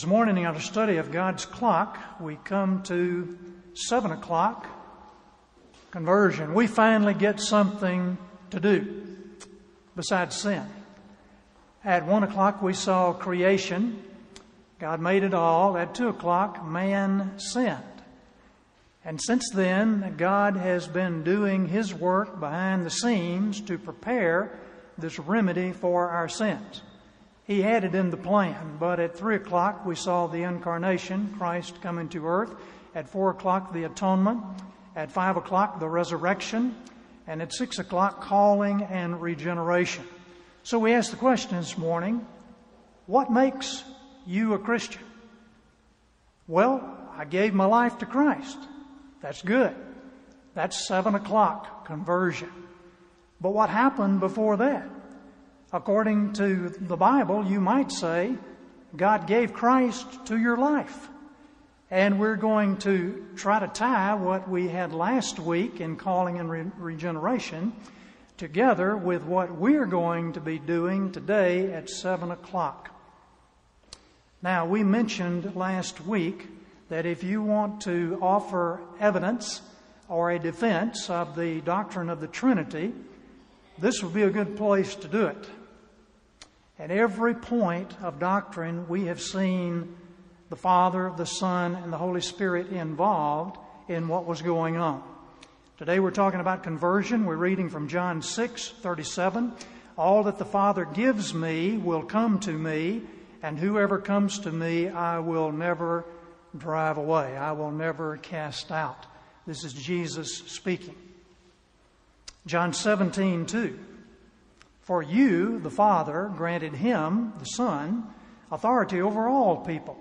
This morning, in our study of God's clock, we come to 7 o'clock conversion. We finally get something to do besides sin. At 1 o'clock, we saw creation. God made it all. At 2 o'clock, man sinned. And since then, God has been doing His work behind the scenes to prepare this remedy for our sins. He had it in the plan, but at 3 o'clock we saw the incarnation, Christ coming to earth. At 4 o'clock, the atonement. At 5 o'clock, the resurrection. And at 6 o'clock, calling and regeneration. So we asked the question this morning what makes you a Christian? Well, I gave my life to Christ. That's good. That's 7 o'clock conversion. But what happened before that? According to the Bible, you might say God gave Christ to your life. And we're going to try to tie what we had last week in calling and re- regeneration together with what we're going to be doing today at 7 o'clock. Now, we mentioned last week that if you want to offer evidence or a defense of the doctrine of the Trinity, this would be a good place to do it. At every point of doctrine, we have seen the Father, the Son, and the Holy Spirit involved in what was going on. Today we're talking about conversion. We're reading from John 6 37. All that the Father gives me will come to me, and whoever comes to me I will never drive away. I will never cast out. This is Jesus speaking. John 17 2. For you, the Father, granted him, the Son, authority over all people,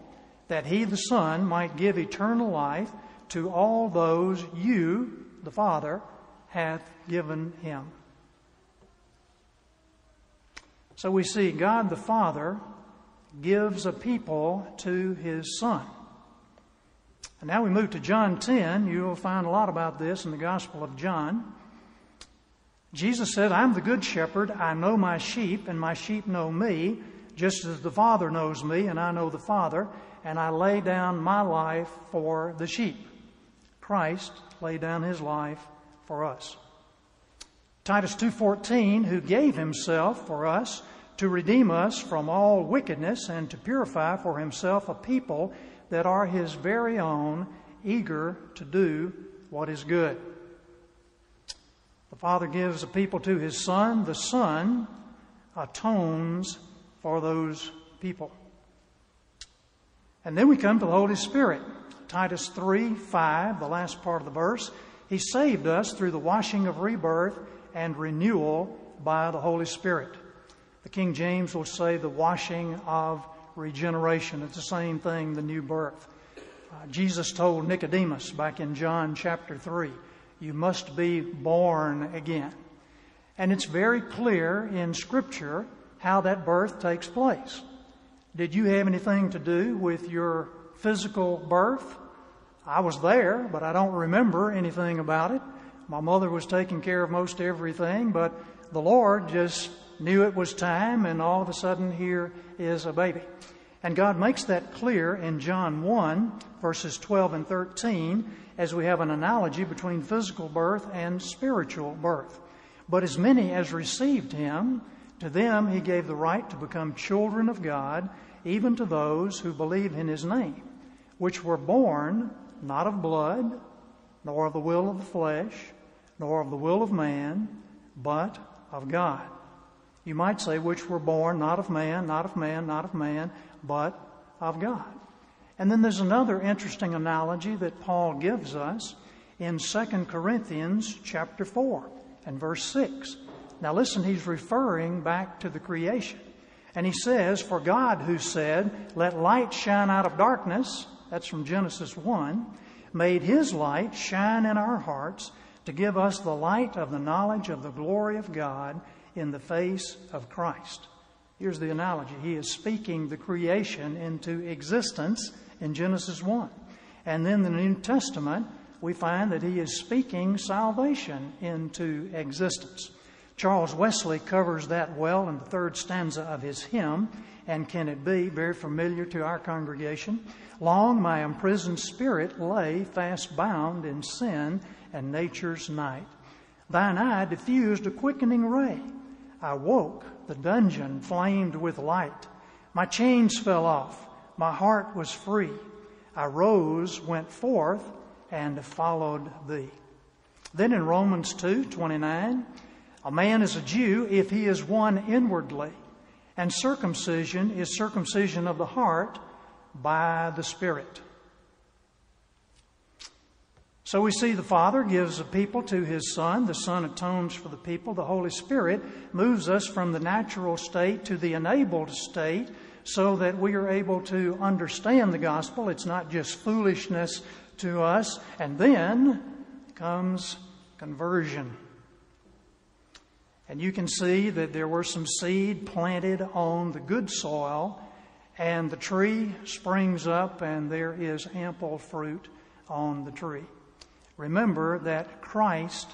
that he, the Son, might give eternal life to all those you, the Father, hath given him. So we see God the Father gives a people to his Son. And now we move to John 10. You will find a lot about this in the Gospel of John. Jesus said, I'm the good shepherd. I know my sheep, and my sheep know me, just as the Father knows me, and I know the Father, and I lay down my life for the sheep. Christ laid down his life for us. Titus 2:14 who gave himself for us to redeem us from all wickedness and to purify for himself a people that are his very own eager to do what is good. The Father gives a people to His Son. The Son atones for those people. And then we come to the Holy Spirit. Titus 3 5, the last part of the verse. He saved us through the washing of rebirth and renewal by the Holy Spirit. The King James will say the washing of regeneration. It's the same thing, the new birth. Uh, Jesus told Nicodemus back in John chapter 3 you must be born again. And it's very clear in Scripture how that birth takes place. Did you have anything to do with your physical birth? I was there, but I don't remember anything about it. My mother was taking care of most everything, but the Lord just knew it was time, and all of a sudden, here is a baby. And God makes that clear in John 1, verses 12 and 13, as we have an analogy between physical birth and spiritual birth. But as many as received him, to them he gave the right to become children of God, even to those who believe in his name, which were born not of blood, nor of the will of the flesh, nor of the will of man, but of God. You might say, which were born not of man, not of man, not of man, but of God. And then there's another interesting analogy that Paul gives us in 2 Corinthians chapter 4 and verse 6. Now listen, he's referring back to the creation. And he says, For God who said, Let light shine out of darkness, that's from Genesis 1, made his light shine in our hearts to give us the light of the knowledge of the glory of God in the face of Christ. Here's the analogy. He is speaking the creation into existence in Genesis 1. And then the New Testament, we find that he is speaking salvation into existence. Charles Wesley covers that well in the third stanza of his hymn, and can it be very familiar to our congregation? Long my imprisoned spirit lay fast bound in sin and nature's night. Thine eye diffused a quickening ray. I woke, the dungeon flamed with light. My chains fell off, my heart was free. I rose, went forth, and followed thee. Then in Romans 2 29, a man is a Jew if he is one inwardly, and circumcision is circumcision of the heart by the Spirit. So we see the Father gives a people to His Son, the Son atones for the people, the Holy Spirit moves us from the natural state to the enabled state so that we are able to understand the gospel. It's not just foolishness to us. And then comes conversion. And you can see that there were some seed planted on the good soil, and the tree springs up, and there is ample fruit on the tree. Remember that Christ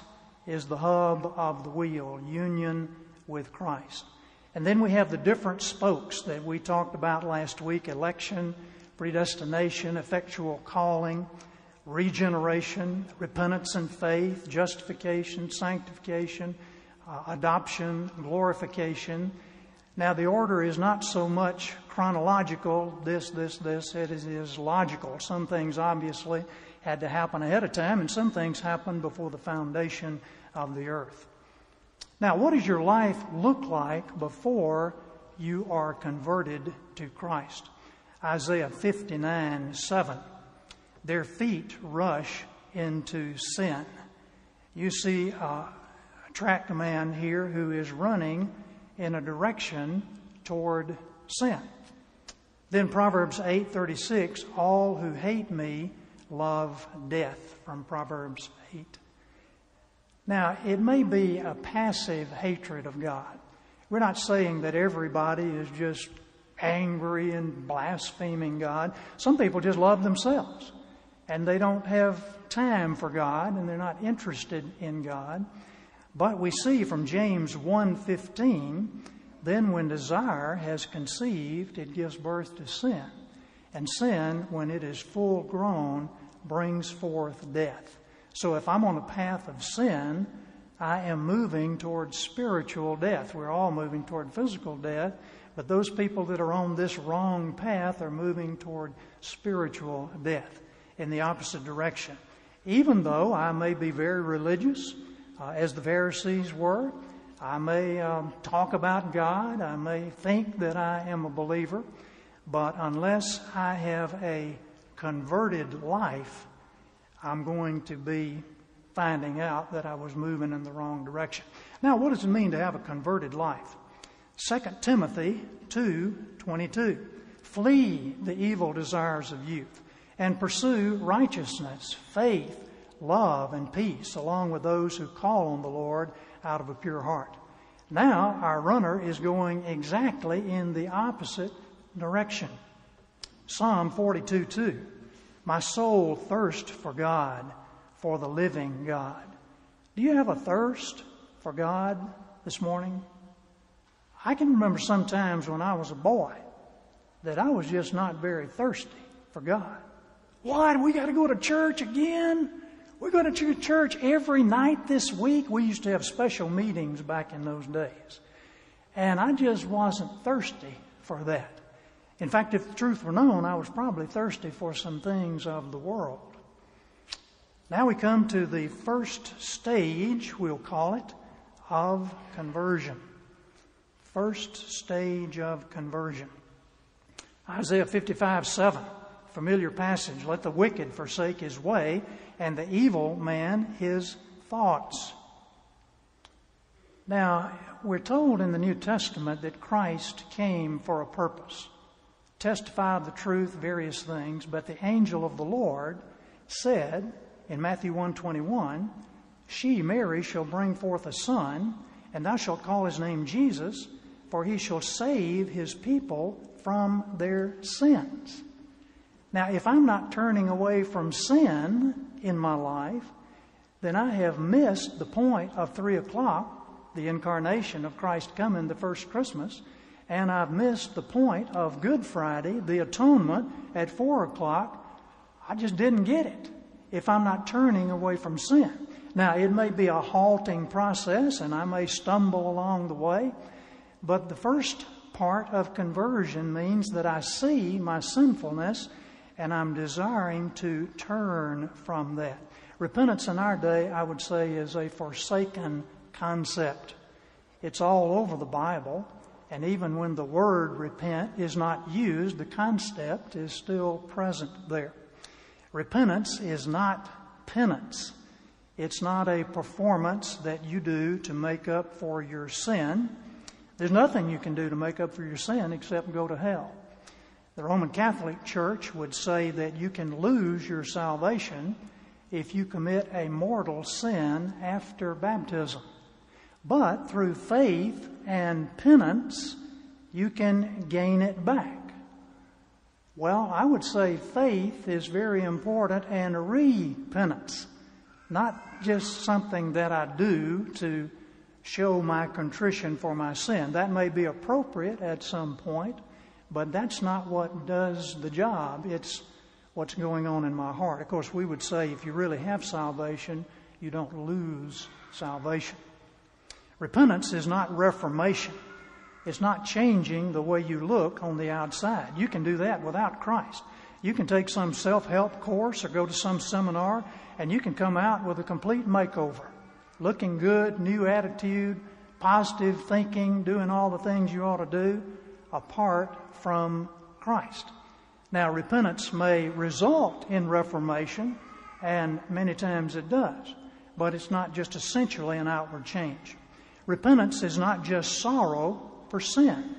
is the hub of the wheel, union with Christ. And then we have the different spokes that we talked about last week election, predestination, effectual calling, regeneration, repentance and faith, justification, sanctification uh, adoption, glorification. Now, the order is not so much chronological, this, this, this, it is, is logical. Some things obviously had to happen ahead of time, and some things happened before the foundation of the earth. Now, what does your life look like before you are converted to Christ? Isaiah 59 7. Their feet rush into sin. You see, uh, a track a man here who is running in a direction toward sin. Then Proverbs 8:36, all who hate me love death from Proverbs 8. Now, it may be a passive hatred of God. We're not saying that everybody is just angry and blaspheming God. Some people just love themselves and they don't have time for God and they're not interested in God. But we see from James 1:15, then when desire has conceived, it gives birth to sin. And sin, when it is full grown, brings forth death. So if I'm on a path of sin, I am moving toward spiritual death. We're all moving toward physical death, but those people that are on this wrong path are moving toward spiritual death in the opposite direction. Even though I may be very religious, uh, as the Pharisees were. I may um, talk about God. I may think that I am a believer. But unless I have a converted life, I'm going to be finding out that I was moving in the wrong direction. Now, what does it mean to have a converted life? 2 Timothy 2:22 Flee the evil desires of youth and pursue righteousness, faith, love, and peace, along with those who call on the Lord out of a pure heart. Now, our runner is going exactly in the opposite direction. Psalm 42 2. My soul thirsts for God, for the living God. Do you have a thirst for God this morning? I can remember sometimes when I was a boy that I was just not very thirsty for God. What? We got to go to church again? We're going to church every night this week. We used to have special meetings back in those days. And I just wasn't thirsty for that. In fact, if the truth were known, I was probably thirsty for some things of the world. Now we come to the first stage, we'll call it, of conversion. First stage of conversion. Isaiah 55 7, familiar passage. Let the wicked forsake his way and the evil man his thoughts. Now, we're told in the New Testament that Christ came for a purpose. Testify of the truth, various things, but the angel of the Lord said in Matthew 121, She, Mary, shall bring forth a son, and thou shalt call his name Jesus, for he shall save his people from their sins. Now, if I'm not turning away from sin in my life, then I have missed the point of three o'clock the incarnation of Christ coming the first Christmas, and I've missed the point of Good Friday, the atonement, at 4 o'clock, I just didn't get it if I'm not turning away from sin. Now, it may be a halting process and I may stumble along the way, but the first part of conversion means that I see my sinfulness and I'm desiring to turn from that. Repentance in our day, I would say, is a forsaken concept. It's all over the Bible, and even when the word repent is not used, the concept is still present there. Repentance is not penance. It's not a performance that you do to make up for your sin. There's nothing you can do to make up for your sin except go to hell. The Roman Catholic Church would say that you can lose your salvation if you commit a mortal sin after baptism. But through faith and penance, you can gain it back. Well, I would say faith is very important and repentance, not just something that I do to show my contrition for my sin. That may be appropriate at some point, but that's not what does the job. It's what's going on in my heart. Of course, we would say if you really have salvation, you don't lose salvation. Repentance is not reformation. It's not changing the way you look on the outside. You can do that without Christ. You can take some self help course or go to some seminar, and you can come out with a complete makeover. Looking good, new attitude, positive thinking, doing all the things you ought to do apart from Christ. Now, repentance may result in reformation, and many times it does, but it's not just essentially an outward change. Repentance is not just sorrow for sin.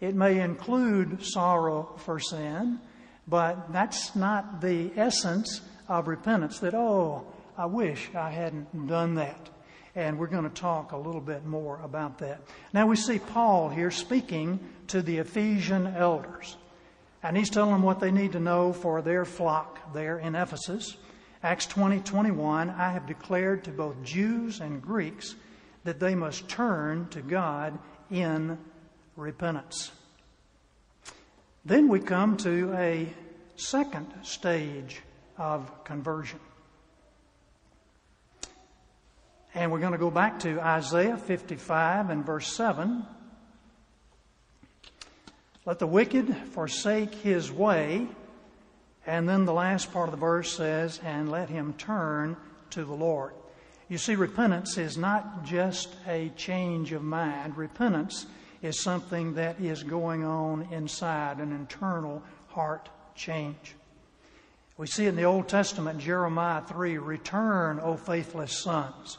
It may include sorrow for sin, but that's not the essence of repentance that, oh, I wish I hadn't done that. And we're going to talk a little bit more about that. Now we see Paul here speaking to the Ephesian elders. And he's telling them what they need to know for their flock there in Ephesus. Acts 20 21, I have declared to both Jews and Greeks that they must turn to God in repentance. Then we come to a second stage of conversion. And we're going to go back to Isaiah 55 and verse 7. Let the wicked forsake his way. And then the last part of the verse says, and let him turn to the Lord. You see, repentance is not just a change of mind. Repentance is something that is going on inside, an internal heart change. We see in the Old Testament, Jeremiah 3, return, O faithless sons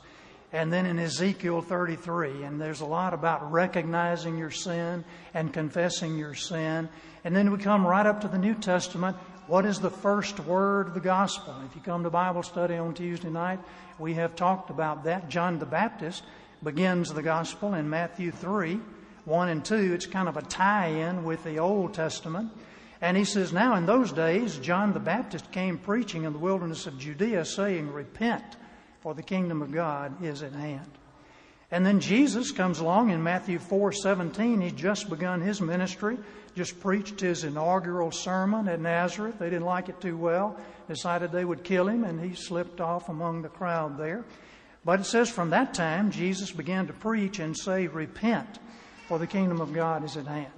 and then in Ezekiel 33. And there's a lot about recognizing your sin and confessing your sin. And then we come right up to the New Testament. What is the first word of the gospel? If you come to Bible study on Tuesday night, we have talked about that. John the Baptist begins the gospel in Matthew 3, 1 and 2. It's kind of a tie in with the Old Testament. And he says, Now in those days, John the Baptist came preaching in the wilderness of Judea, saying, Repent for the kingdom of God is at hand. And then Jesus comes along in Matthew 4 17. He's just begun his ministry, just preached his inaugural sermon at Nazareth. They didn't like it too well, decided they would kill him, and he slipped off among the crowd there. But it says from that time, Jesus began to preach and say, Repent, for the kingdom of God is at hand.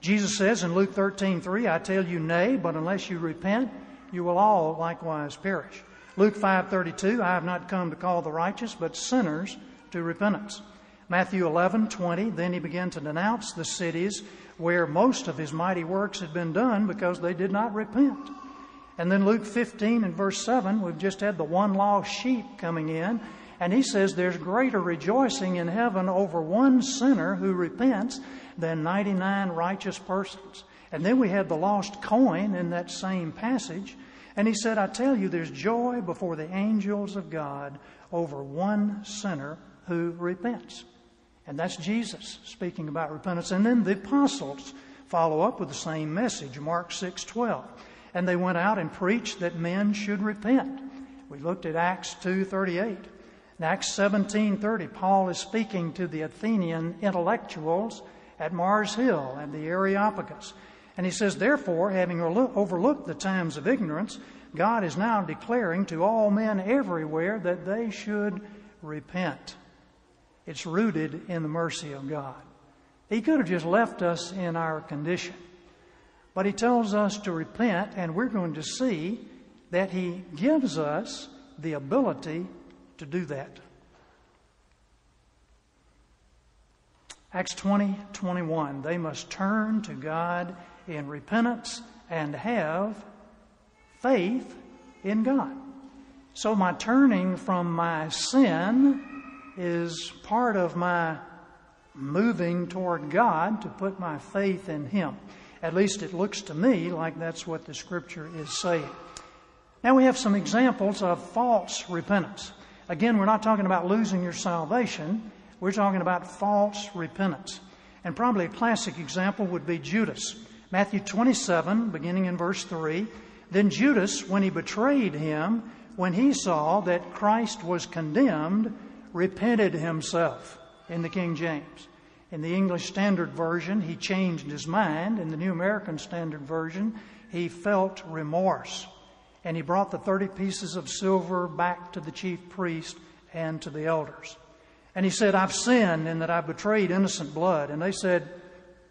Jesus says in Luke 13 3, I tell you, nay, but unless you repent, you will all likewise perish. Luke 5:32, I have not come to call the righteous, but sinners to repentance. Matthew 11:20, then he began to denounce the cities where most of his mighty works had been done because they did not repent. And then Luke 15 and verse 7, we've just had the one lost sheep coming in, and he says there's greater rejoicing in heaven over one sinner who repents than 99 righteous persons. And then we had the lost coin in that same passage. And he said, I tell you, there's joy before the angels of God over one sinner who repents. And that's Jesus speaking about repentance. And then the apostles follow up with the same message, Mark 6 12. And they went out and preached that men should repent. We looked at Acts 2 38. In Acts 17:30, Paul is speaking to the Athenian intellectuals at Mars Hill and the Areopagus. And he says, Therefore, having overlooked the times of ignorance, God is now declaring to all men everywhere that they should repent. It's rooted in the mercy of God. He could have just left us in our condition. But He tells us to repent, and we're going to see that He gives us the ability to do that. Acts 20, 21. They must turn to God in repentance and have faith in God. So my turning from my sin is part of my moving toward God to put my faith in Him. At least it looks to me like that's what the scripture is saying. Now we have some examples of false repentance. Again, we're not talking about losing your salvation. We're talking about false repentance. And probably a classic example would be Judas. Matthew 27, beginning in verse 3. Then Judas, when he betrayed him, when he saw that Christ was condemned, repented himself in the King James. In the English Standard Version, he changed his mind. In the New American Standard Version, he felt remorse. And he brought the 30 pieces of silver back to the chief priest and to the elders. And he said, I've sinned in that I've betrayed innocent blood. And they said,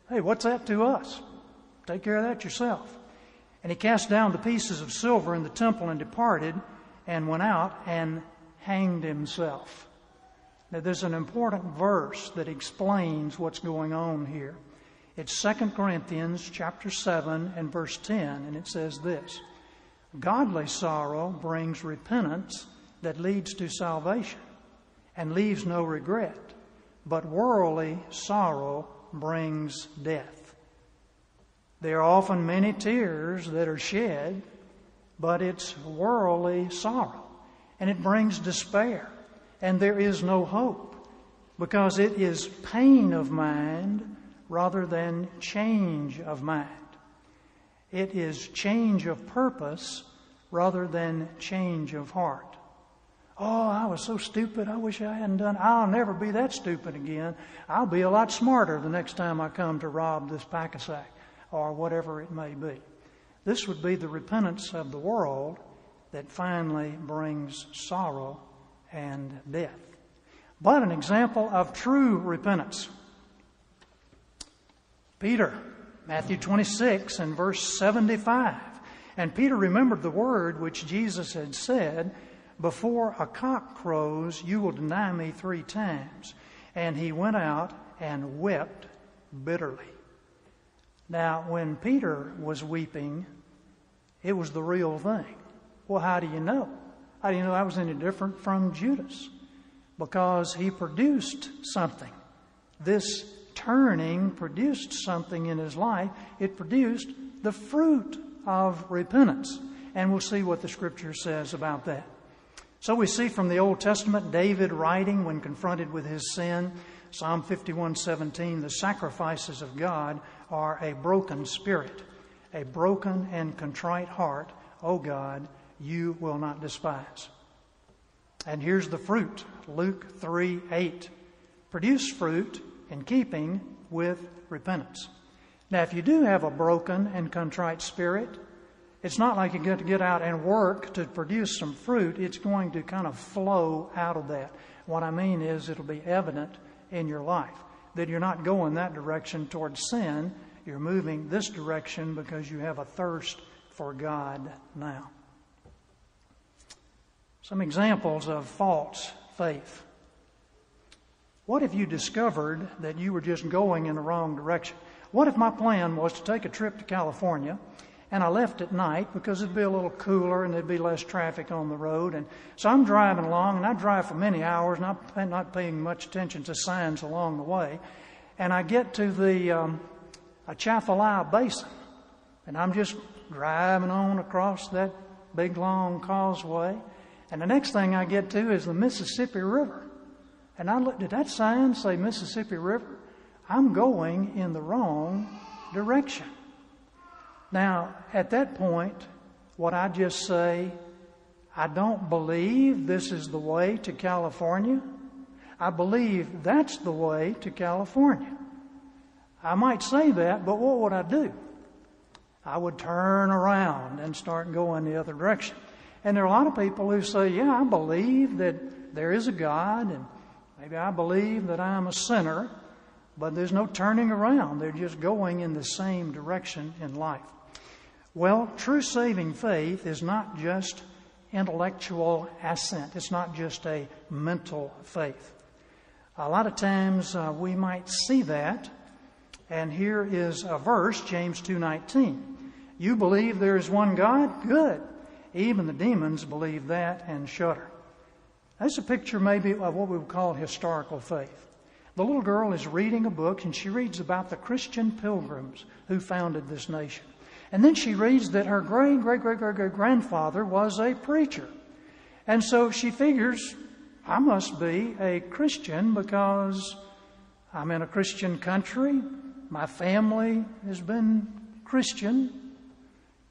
Hey, what's that to us? Take care of that yourself. And he cast down the pieces of silver in the temple and departed and went out and hanged himself. Now, there's an important verse that explains what's going on here. It's 2 Corinthians chapter 7 and verse 10, and it says this Godly sorrow brings repentance that leads to salvation and leaves no regret, but worldly sorrow brings death. There are often many tears that are shed, but it's worldly sorrow, and it brings despair, and there is no hope, because it is pain of mind rather than change of mind. It is change of purpose rather than change of heart. Oh, I was so stupid. I wish I hadn't done. I'll never be that stupid again. I'll be a lot smarter the next time I come to rob this pack a sack or whatever it may be. This would be the repentance of the world that finally brings sorrow and death. But an example of true repentance. Peter, Matthew 26 and verse 75. And Peter remembered the word which Jesus had said before a cock crows, you will deny me three times. And he went out and wept bitterly. Now, when Peter was weeping, it was the real thing. Well, how do you know? How do you know I was any different from Judas? Because he produced something. This turning produced something in his life. It produced the fruit of repentance. And we'll see what the scripture says about that. So we see from the Old Testament David writing when confronted with his sin, Psalm 51:17, the sacrifices of God are a broken spirit, a broken and contrite heart, O God, you will not despise. And here's the fruit, Luke 3 8. Produce fruit in keeping with repentance. Now, if you do have a broken and contrite spirit, it's not like you get to get out and work to produce some fruit. It's going to kind of flow out of that. What I mean is it'll be evident in your life that you're not going that direction towards sin. You're moving this direction because you have a thirst for God now. Some examples of false faith. What if you discovered that you were just going in the wrong direction? What if my plan was to take a trip to California and I left at night because it'd be a little cooler and there'd be less traffic on the road. And so I'm driving along, and I drive for many hours, not not paying much attention to signs along the way. And I get to the um, Atchafalaya Basin, and I'm just driving on across that big long causeway. And the next thing I get to is the Mississippi River. And I look, did that sign say Mississippi River? I'm going in the wrong direction. Now, at that point, what I just say, I don't believe this is the way to California. I believe that's the way to California. I might say that, but what would I do? I would turn around and start going the other direction. And there are a lot of people who say, Yeah, I believe that there is a God, and maybe I believe that I'm a sinner, but there's no turning around. They're just going in the same direction in life. Well, true saving faith is not just intellectual assent, it's not just a mental faith. A lot of times uh, we might see that, and here is a verse, James 2:19. You believe there is one God? Good. Even the demons believe that and shudder. That's a picture maybe of what we would call historical faith. The little girl is reading a book and she reads about the Christian pilgrims who founded this nation. And then she reads that her great, great, great, great, great grandfather was a preacher. And so she figures, I must be a Christian because I'm in a Christian country. My family has been Christian.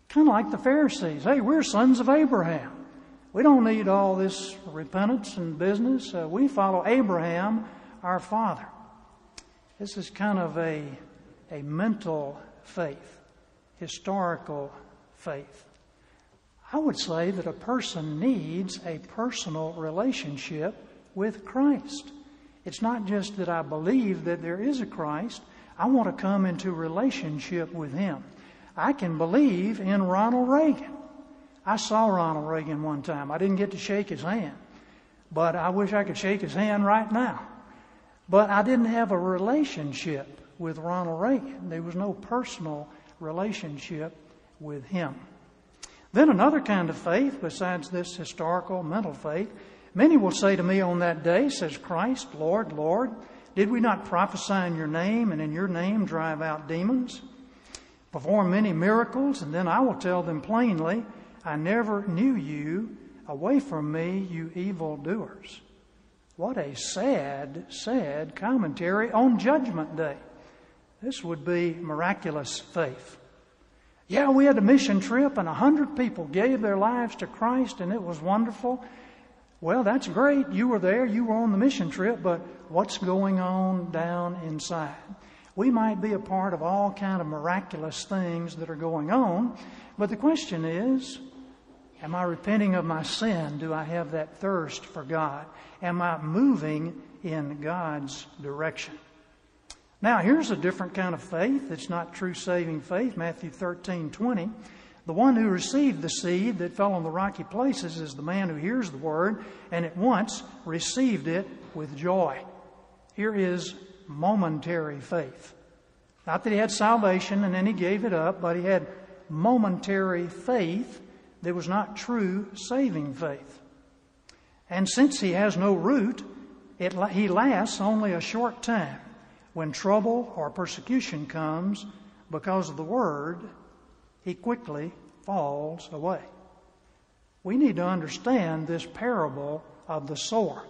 Kind of like the Pharisees. Hey, we're sons of Abraham. We don't need all this repentance and business. Uh, we follow Abraham, our father. This is kind of a, a mental faith, historical faith. I would say that a person needs a personal relationship with Christ. It's not just that I believe that there is a Christ, I want to come into relationship with Him. I can believe in Ronald Reagan. I saw Ronald Reagan one time. I didn't get to shake his hand, but I wish I could shake his hand right now. But I didn't have a relationship with Ronald Reagan. There was no personal relationship with him. Then another kind of faith, besides this historical mental faith, many will say to me on that day, says Christ, Lord, Lord, did we not prophesy in your name and in your name drive out demons? Perform many miracles, and then I will tell them plainly, I never knew you. Away from me, you evil doers. What a sad, sad commentary on Judgment Day. This would be miraculous faith. Yeah, we had a mission trip and a hundred people gave their lives to Christ and it was wonderful. Well, that's great. You were there. You were on the mission trip, but what's going on down inside? We might be a part of all kind of miraculous things that are going on, but the question is, am I repenting of my sin? Do I have that thirst for God? Am I moving in God's direction? Now, here's a different kind of faith. It's not true saving faith. Matthew 13, 20. The one who received the seed that fell on the rocky places is the man who hears the word and at once received it with joy. Here is momentary faith. Not that he had salvation and then he gave it up, but he had momentary faith that was not true saving faith. And since he has no root, it, he lasts only a short time. When trouble or persecution comes because of the word, he quickly falls away. We need to understand this parable of the sower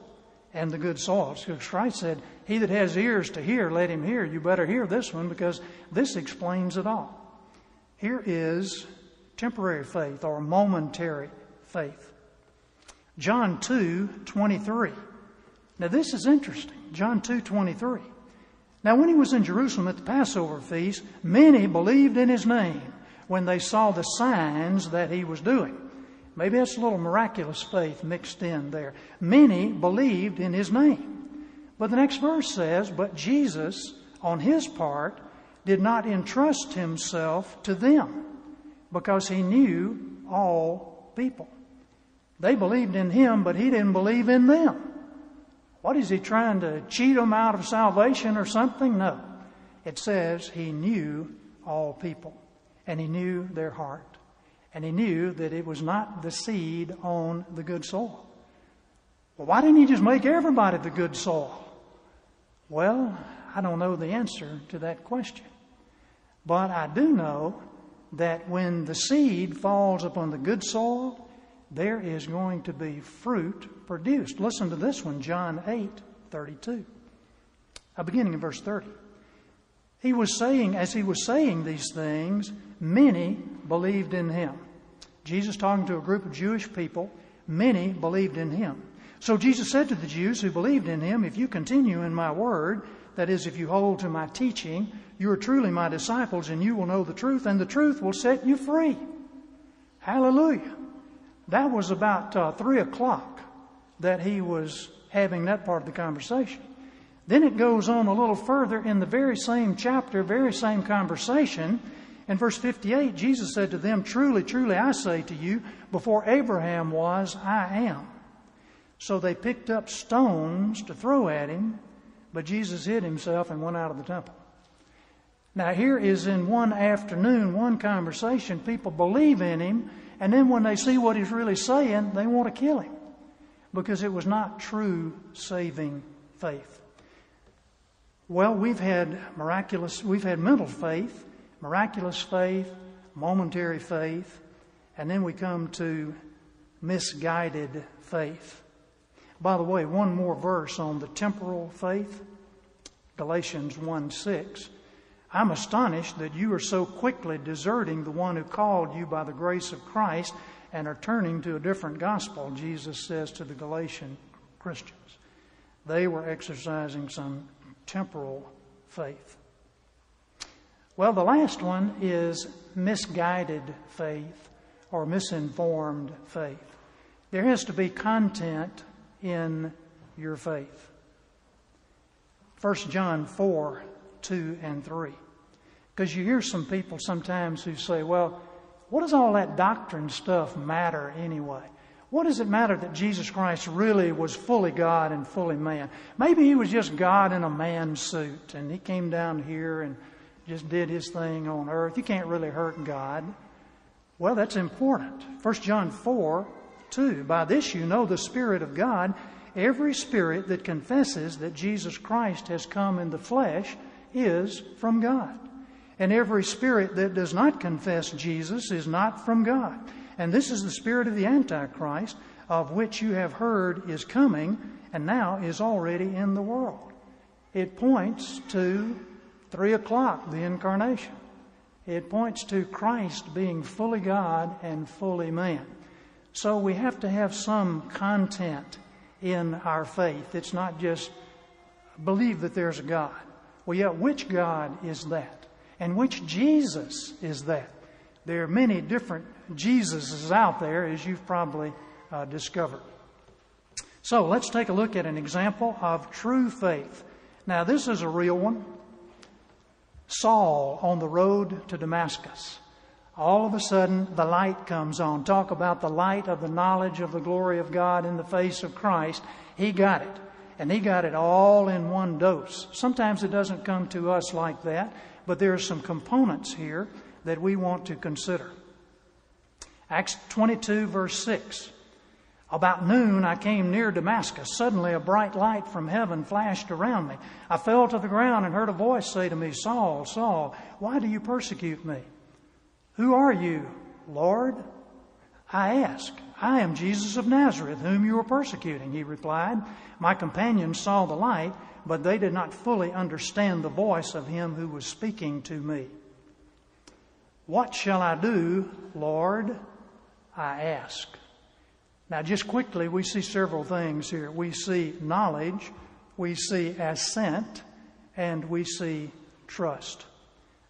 and the good soil. Because Christ said, He that has ears to hear, let him hear. You better hear this one because this explains it all. Here is temporary faith or momentary faith. John 2 23. Now this is interesting. John 2 23. Now when he was in Jerusalem at the Passover feast, many believed in his name when they saw the signs that he was doing. Maybe that's a little miraculous faith mixed in there. Many believed in his name. But the next verse says, But Jesus, on his part, did not entrust himself to them because he knew all people. They believed in him, but he didn't believe in them. What is he trying to cheat them out of salvation or something? No. It says he knew all people and he knew their heart. And he knew that it was not the seed on the good soil. Well, why didn't he just make everybody the good soil? Well, I don't know the answer to that question. But I do know that when the seed falls upon the good soil, there is going to be fruit produced. Listen to this one, John 8, 32. Uh, beginning in verse 30. He was saying, as he was saying these things, many believed in him. Jesus talking to a group of Jewish people many believed in him. So Jesus said to the Jews who believed in him, If you continue in my word, that is, if you hold to my teaching, you are truly my disciples, and you will know the truth, and the truth will set you free. Hallelujah. That was about uh, 3 o'clock that he was having that part of the conversation. Then it goes on a little further in the very same chapter, very same conversation. In verse 58, Jesus said to them, Truly, truly, I say to you, before Abraham was, I am. So they picked up stones to throw at him, but Jesus hid himself and went out of the temple. Now, here is in one afternoon, one conversation, people believe in him, and then when they see what he's really saying, they want to kill him because it was not true saving faith. Well, we've had miraculous, we've had mental faith, miraculous faith, momentary faith, and then we come to misguided faith. By the way, one more verse on the temporal faith Galatians 1 6. I'm astonished that you are so quickly deserting the one who called you by the grace of Christ and are turning to a different gospel, Jesus says to the Galatian Christians. They were exercising some temporal faith. Well, the last one is misguided faith or misinformed faith. There has to be content in your faith. 1 John 4 2 and 3. Because you hear some people sometimes who say, well, what does all that doctrine stuff matter anyway? What does it matter that Jesus Christ really was fully God and fully man? Maybe he was just God in a man suit and he came down here and just did his thing on earth. You can't really hurt God. Well, that's important. 1 John 4 2. By this you know the Spirit of God. Every spirit that confesses that Jesus Christ has come in the flesh is from God. And every spirit that does not confess Jesus is not from God. And this is the spirit of the Antichrist, of which you have heard is coming and now is already in the world. It points to three o'clock, the incarnation. It points to Christ being fully God and fully man. So we have to have some content in our faith. It's not just believe that there's a God. Well, yeah, which God is that? And which Jesus is that? There are many different Jesuses out there, as you've probably uh, discovered. So let's take a look at an example of true faith. Now, this is a real one. Saul on the road to Damascus all of a sudden the light comes on. Talk about the light of the knowledge of the glory of God in the face of Christ. He got it. And he got it all in one dose. Sometimes it doesn't come to us like that, but there are some components here that we want to consider. Acts 22, verse 6. About noon, I came near Damascus. Suddenly, a bright light from heaven flashed around me. I fell to the ground and heard a voice say to me, Saul, Saul, why do you persecute me? Who are you, Lord? I asked. I am Jesus of Nazareth, whom you are persecuting, he replied. My companions saw the light, but they did not fully understand the voice of him who was speaking to me. What shall I do, Lord? I ask. Now, just quickly, we see several things here. We see knowledge, we see assent, and we see trust.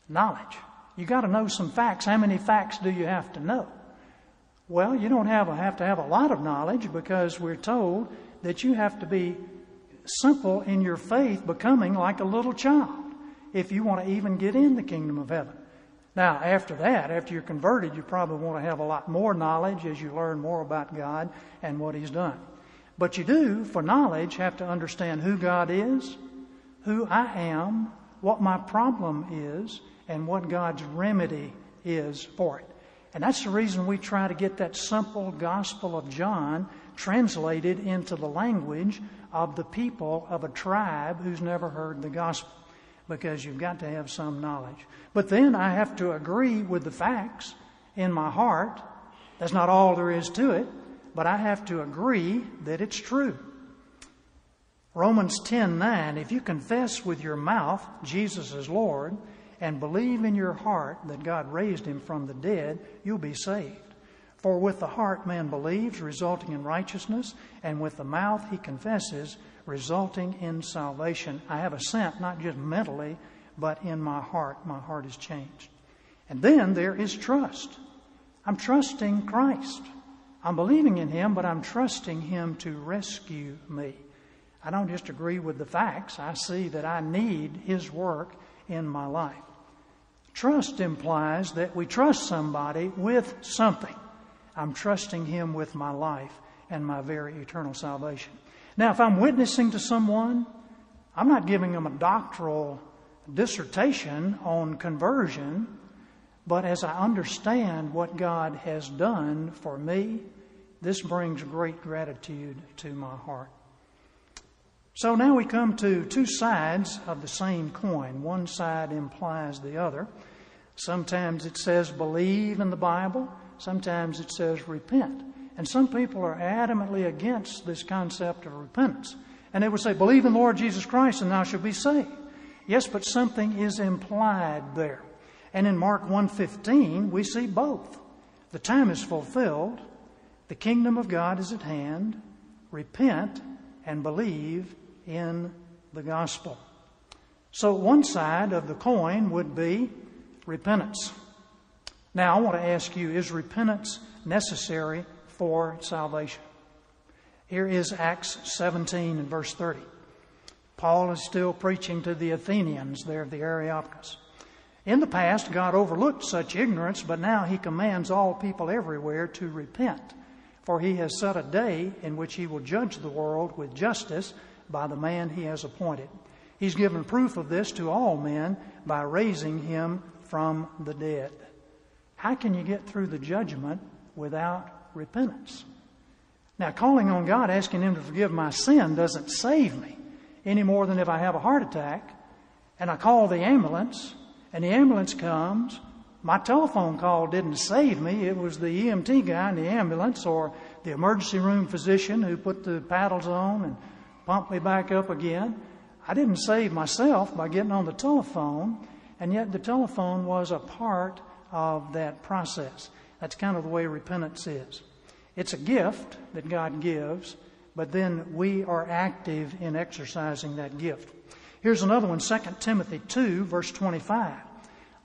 Knowledge. You got to know some facts. How many facts do you have to know? Well, you don't have, a, have to have a lot of knowledge because we're told that you have to be simple in your faith, becoming like a little child if you want to even get in the kingdom of heaven. Now, after that, after you're converted, you probably want to have a lot more knowledge as you learn more about God and what He's done. But you do, for knowledge, have to understand who God is, who I am, what my problem is, and what God's remedy is for it. And that's the reason we try to get that simple Gospel of John translated into the language of the people of a tribe who's never heard the gospel, because you've got to have some knowledge. But then I have to agree with the facts in my heart. That's not all there is to it, but I have to agree that it's true. Romans 10:9 If you confess with your mouth Jesus is Lord and believe in your heart that God raised him from the dead, you'll be saved. For with the heart man believes, resulting in righteousness, and with the mouth he confesses, resulting in salvation. I have assent, not just mentally, but in my heart. My heart is changed. And then there is trust. I'm trusting Christ. I'm believing in Him, but I'm trusting Him to rescue me. I don't just agree with the facts. I see that I need His work in my life. Trust implies that we trust somebody with something. I'm trusting Him with my life and my very eternal salvation. Now, if I'm witnessing to someone, I'm not giving them a doctoral dissertation on conversion, but as I understand what God has done for me, this brings great gratitude to my heart. So now we come to two sides of the same coin. One side implies the other. Sometimes it says believe in the Bible, sometimes it says repent. And some people are adamantly against this concept of repentance. And they would say, Believe in Lord Jesus Christ and thou shalt be saved. Yes, but something is implied there. And in Mark 1:15, we see both. The time is fulfilled, the kingdom of God is at hand. Repent and believe in the gospel. So one side of the coin would be repentance. Now, I want to ask you is repentance necessary for salvation. Here is Acts 17 and verse 30. Paul is still preaching to the Athenians there of the Areopagus. In the past, God overlooked such ignorance, but now he commands all people everywhere to repent, for he has set a day in which he will judge the world with justice by the man he has appointed. He's given proof of this to all men by raising him from the dead. How can you get through the judgment without repentance. Now, calling on God, asking Him to forgive my sin, doesn't save me any more than if I have a heart attack and I call the ambulance and the ambulance comes. My telephone call didn't save me. It was the EMT guy in the ambulance or the emergency room physician who put the paddles on and pumped me back up again. I didn't save myself by getting on the telephone, and yet the telephone was a part of that process. That's kind of the way repentance is. It's a gift that God gives, but then we are active in exercising that gift. Here's another one 2 Timothy 2, verse 25.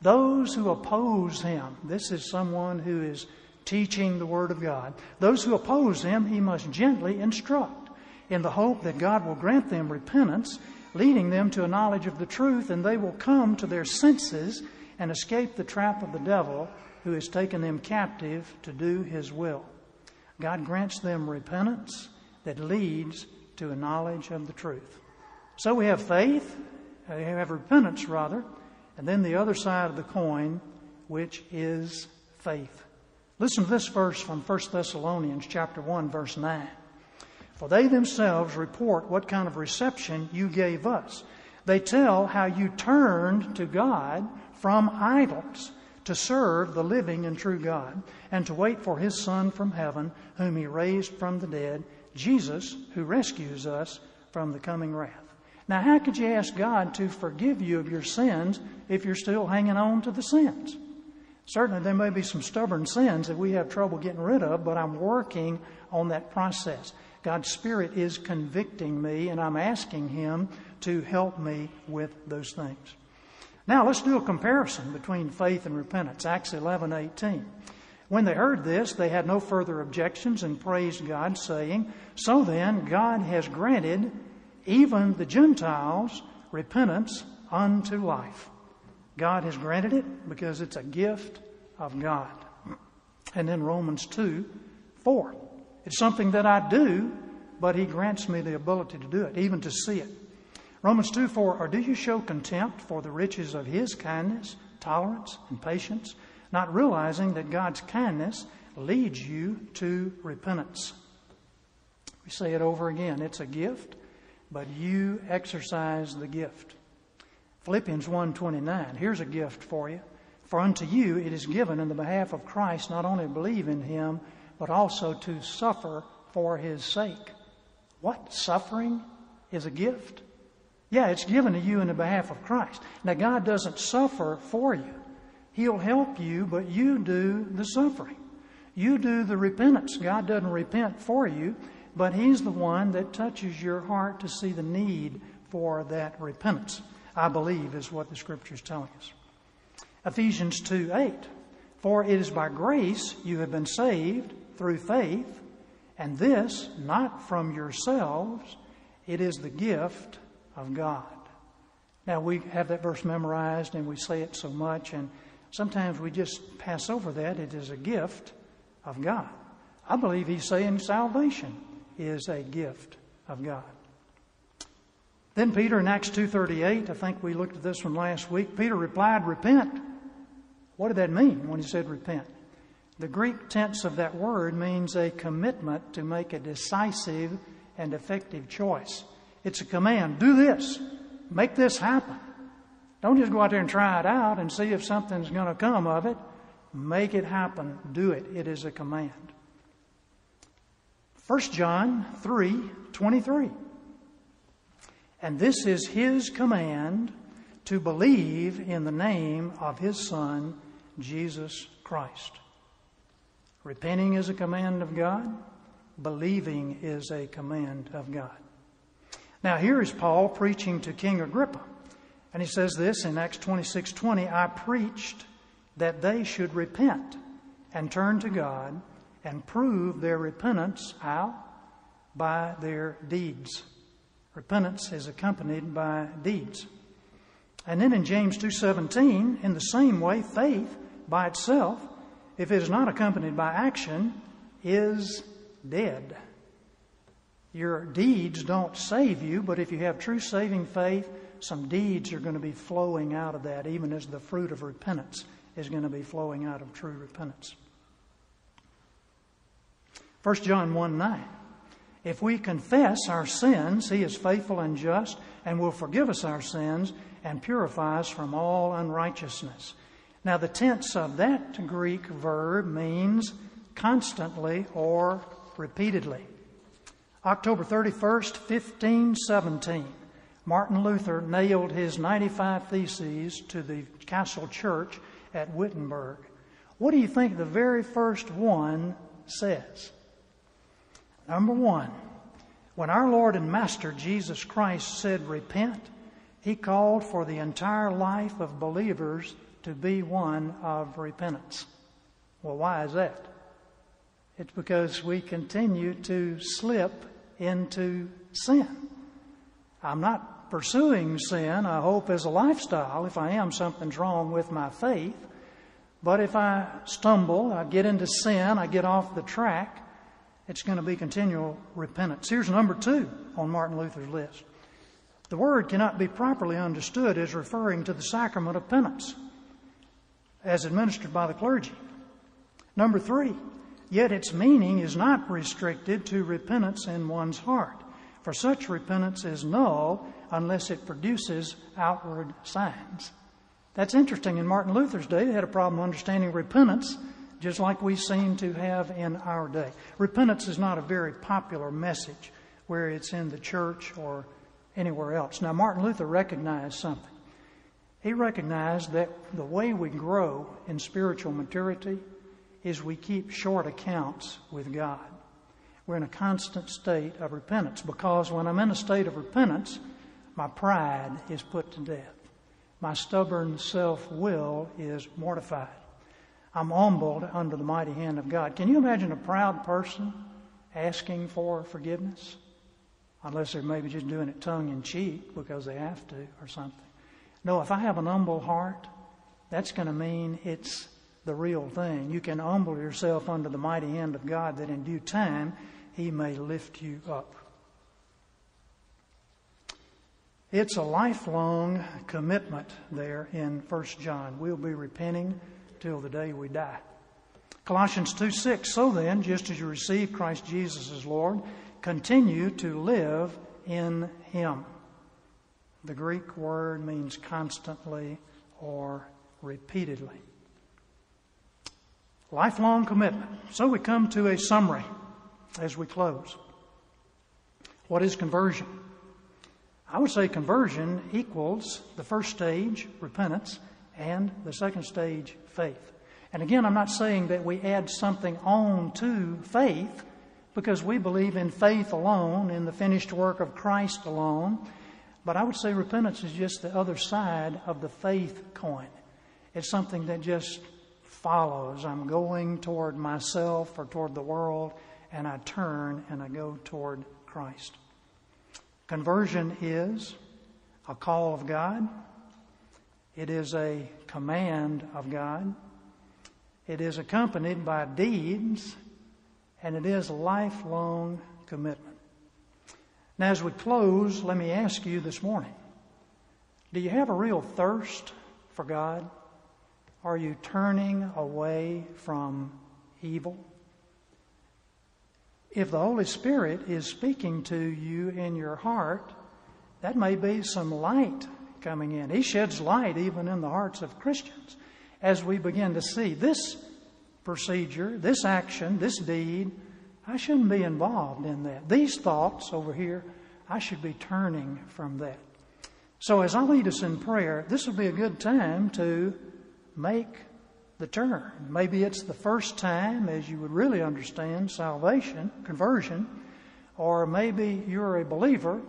Those who oppose him, this is someone who is teaching the Word of God. Those who oppose him, he must gently instruct in the hope that God will grant them repentance, leading them to a knowledge of the truth, and they will come to their senses and escape the trap of the devil who has taken them captive to do his will. God grants them repentance that leads to a knowledge of the truth. So we have faith, uh, we have repentance rather, and then the other side of the coin, which is faith. Listen to this verse from 1 Thessalonians chapter 1 verse 9. For they themselves report what kind of reception you gave us. They tell how you turned to God from idols to serve the living and true God, and to wait for his Son from heaven, whom he raised from the dead, Jesus, who rescues us from the coming wrath. Now, how could you ask God to forgive you of your sins if you're still hanging on to the sins? Certainly, there may be some stubborn sins that we have trouble getting rid of, but I'm working on that process. God's Spirit is convicting me, and I'm asking Him to help me with those things. Now let's do a comparison between faith and repentance. Acts 11, 18. When they heard this, they had no further objections and praised God, saying, So then, God has granted even the Gentiles repentance unto life. God has granted it because it's a gift of God. And then Romans 2, 4. It's something that I do, but He grants me the ability to do it, even to see it. Romans 2 4, or do you show contempt for the riches of his kindness, tolerance, and patience, not realizing that God's kindness leads you to repentance? We say it over again. It's a gift, but you exercise the gift. Philippians 1:29. Here's a gift for you. For unto you it is given in the behalf of Christ not only to believe in him, but also to suffer for his sake. What? Suffering is a gift? Yeah, it's given to you in the behalf of Christ. Now, God doesn't suffer for you. He'll help you, but you do the suffering. You do the repentance. God doesn't repent for you, but He's the one that touches your heart to see the need for that repentance. I believe is what the scripture is telling us. Ephesians 2 8. For it is by grace you have been saved through faith, and this not from yourselves, it is the gift of God. Now, we have that verse memorized and we say it so much, and sometimes we just pass over that. It is a gift of God. I believe he's saying salvation is a gift of God. Then Peter in Acts 2:38, I think we looked at this one last week. Peter replied, "Repent." What did that mean when he said repent? The Greek tense of that word means a commitment to make a decisive and effective choice. It's a command. Do this. Make this happen. Don't just go out there and try it out and see if something's going to come of it. Make it happen. Do it. It is a command. 1 John 3 23. And this is his command to believe in the name of his Son, Jesus Christ. Repenting is a command of God, believing is a command of God. Now, here is Paul preaching to King Agrippa. And he says this in Acts 26 20 I preached that they should repent and turn to God and prove their repentance. How? By their deeds. Repentance is accompanied by deeds. And then in James 2:17, in the same way, faith by itself, if it is not accompanied by action, is dead. Your deeds don't save you, but if you have true saving faith, some deeds are going to be flowing out of that, even as the fruit of repentance is going to be flowing out of true repentance. 1 John 1 9. If we confess our sins, he is faithful and just and will forgive us our sins and purify us from all unrighteousness. Now, the tense of that Greek verb means constantly or repeatedly. October 31st, 1517, Martin Luther nailed his 95 Theses to the castle church at Wittenberg. What do you think the very first one says? Number one, when our Lord and Master Jesus Christ said, Repent, he called for the entire life of believers to be one of repentance. Well, why is that? It's because we continue to slip into sin. I'm not pursuing sin, I hope, as a lifestyle. If I am, something's wrong with my faith. But if I stumble, I get into sin, I get off the track, it's going to be continual repentance. Here's number two on Martin Luther's list. The word cannot be properly understood as referring to the sacrament of penance as administered by the clergy. Number three, yet its meaning is not restricted to repentance in one's heart, for such repentance is null unless it produces outward signs. That's interesting. In Martin Luther's day, they had a problem understanding repentance, just like we seem to have in our day. Repentance is not a very popular message where it's in the church or anywhere else. Now, Martin Luther recognized something. He recognized that the way we grow in spiritual maturity is we keep short accounts with God. We're in a constant state of repentance because when I'm in a state of repentance, my pride is put to death. My stubborn self will is mortified. I'm humbled under the mighty hand of God. Can you imagine a proud person asking for forgiveness? Unless they're maybe just doing it tongue in cheek because they have to or something. No, if I have an humble heart, that's going to mean it's the real thing. You can humble yourself under the mighty hand of God that in due time He may lift you up. It's a lifelong commitment there in 1 John. We'll be repenting till the day we die. Colossians 2 6. So then, just as you receive Christ Jesus as Lord, continue to live in Him. The Greek word means constantly or repeatedly. Lifelong commitment. So we come to a summary as we close. What is conversion? I would say conversion equals the first stage, repentance, and the second stage, faith. And again, I'm not saying that we add something on to faith because we believe in faith alone, in the finished work of Christ alone. But I would say repentance is just the other side of the faith coin. It's something that just follows. I'm going toward myself or toward the world, and I turn and I go toward Christ. Conversion is a call of God, it is a command of God, it is accompanied by deeds, and it is lifelong commitment. Now, as we close, let me ask you this morning do you have a real thirst for God? Are you turning away from evil? If the Holy Spirit is speaking to you in your heart, that may be some light coming in. He sheds light even in the hearts of Christians as we begin to see this procedure, this action, this deed. I shouldn't be involved in that. These thoughts over here, I should be turning from that. So, as I lead us in prayer, this will be a good time to make the turn. Maybe it's the first time as you would really understand salvation, conversion, or maybe you're a believer,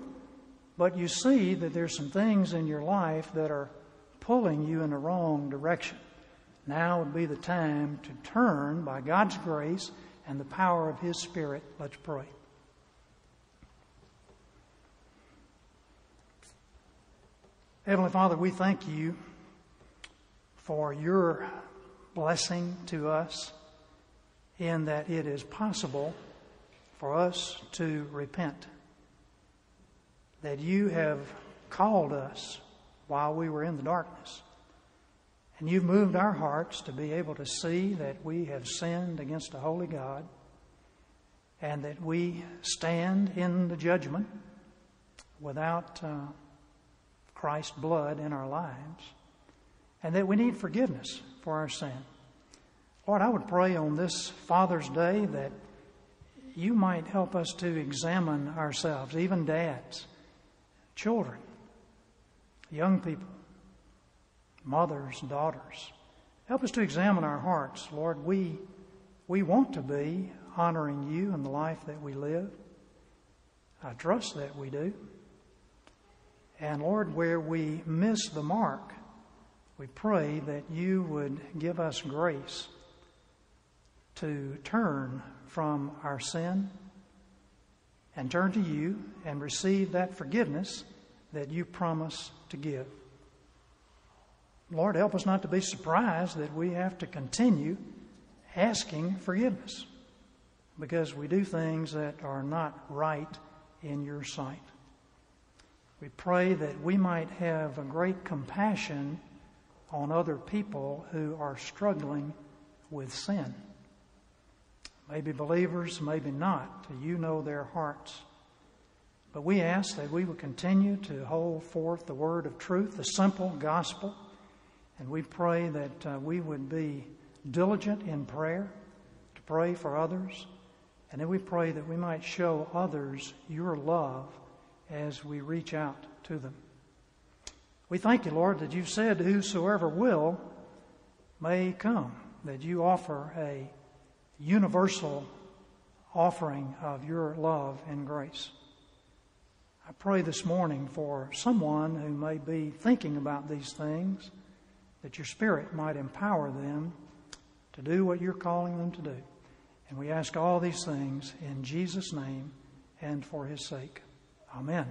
but you see that there's some things in your life that are pulling you in the wrong direction. Now would be the time to turn by God's grace and the power of His Spirit. Let's pray. Heavenly Father, we thank you for your blessing to us in that it is possible for us to repent. That you have called us while we were in the darkness. And you've moved our hearts to be able to see that we have sinned against a holy God and that we stand in the judgment without uh, Christ's blood in our lives and that we need forgiveness for our sin. Lord, I would pray on this Father's Day that you might help us to examine ourselves, even dads, children, young people, mothers, daughters. Help us to examine our hearts. Lord, we, we want to be honoring you in the life that we live. I trust that we do. And Lord, where we miss the mark, we pray that you would give us grace to turn from our sin and turn to you and receive that forgiveness that you promise to give. Lord, help us not to be surprised that we have to continue asking forgiveness because we do things that are not right in your sight. We pray that we might have a great compassion on other people who are struggling with sin. Maybe believers, maybe not. You know their hearts. But we ask that we would continue to hold forth the word of truth, the simple gospel, and we pray that uh, we would be diligent in prayer to pray for others, and then we pray that we might show others your love as we reach out to them. We thank you, Lord, that you've said, Whosoever will may come, that you offer a universal offering of your love and grace. I pray this morning for someone who may be thinking about these things, that your Spirit might empower them to do what you're calling them to do. And we ask all these things in Jesus' name and for his sake. Amen.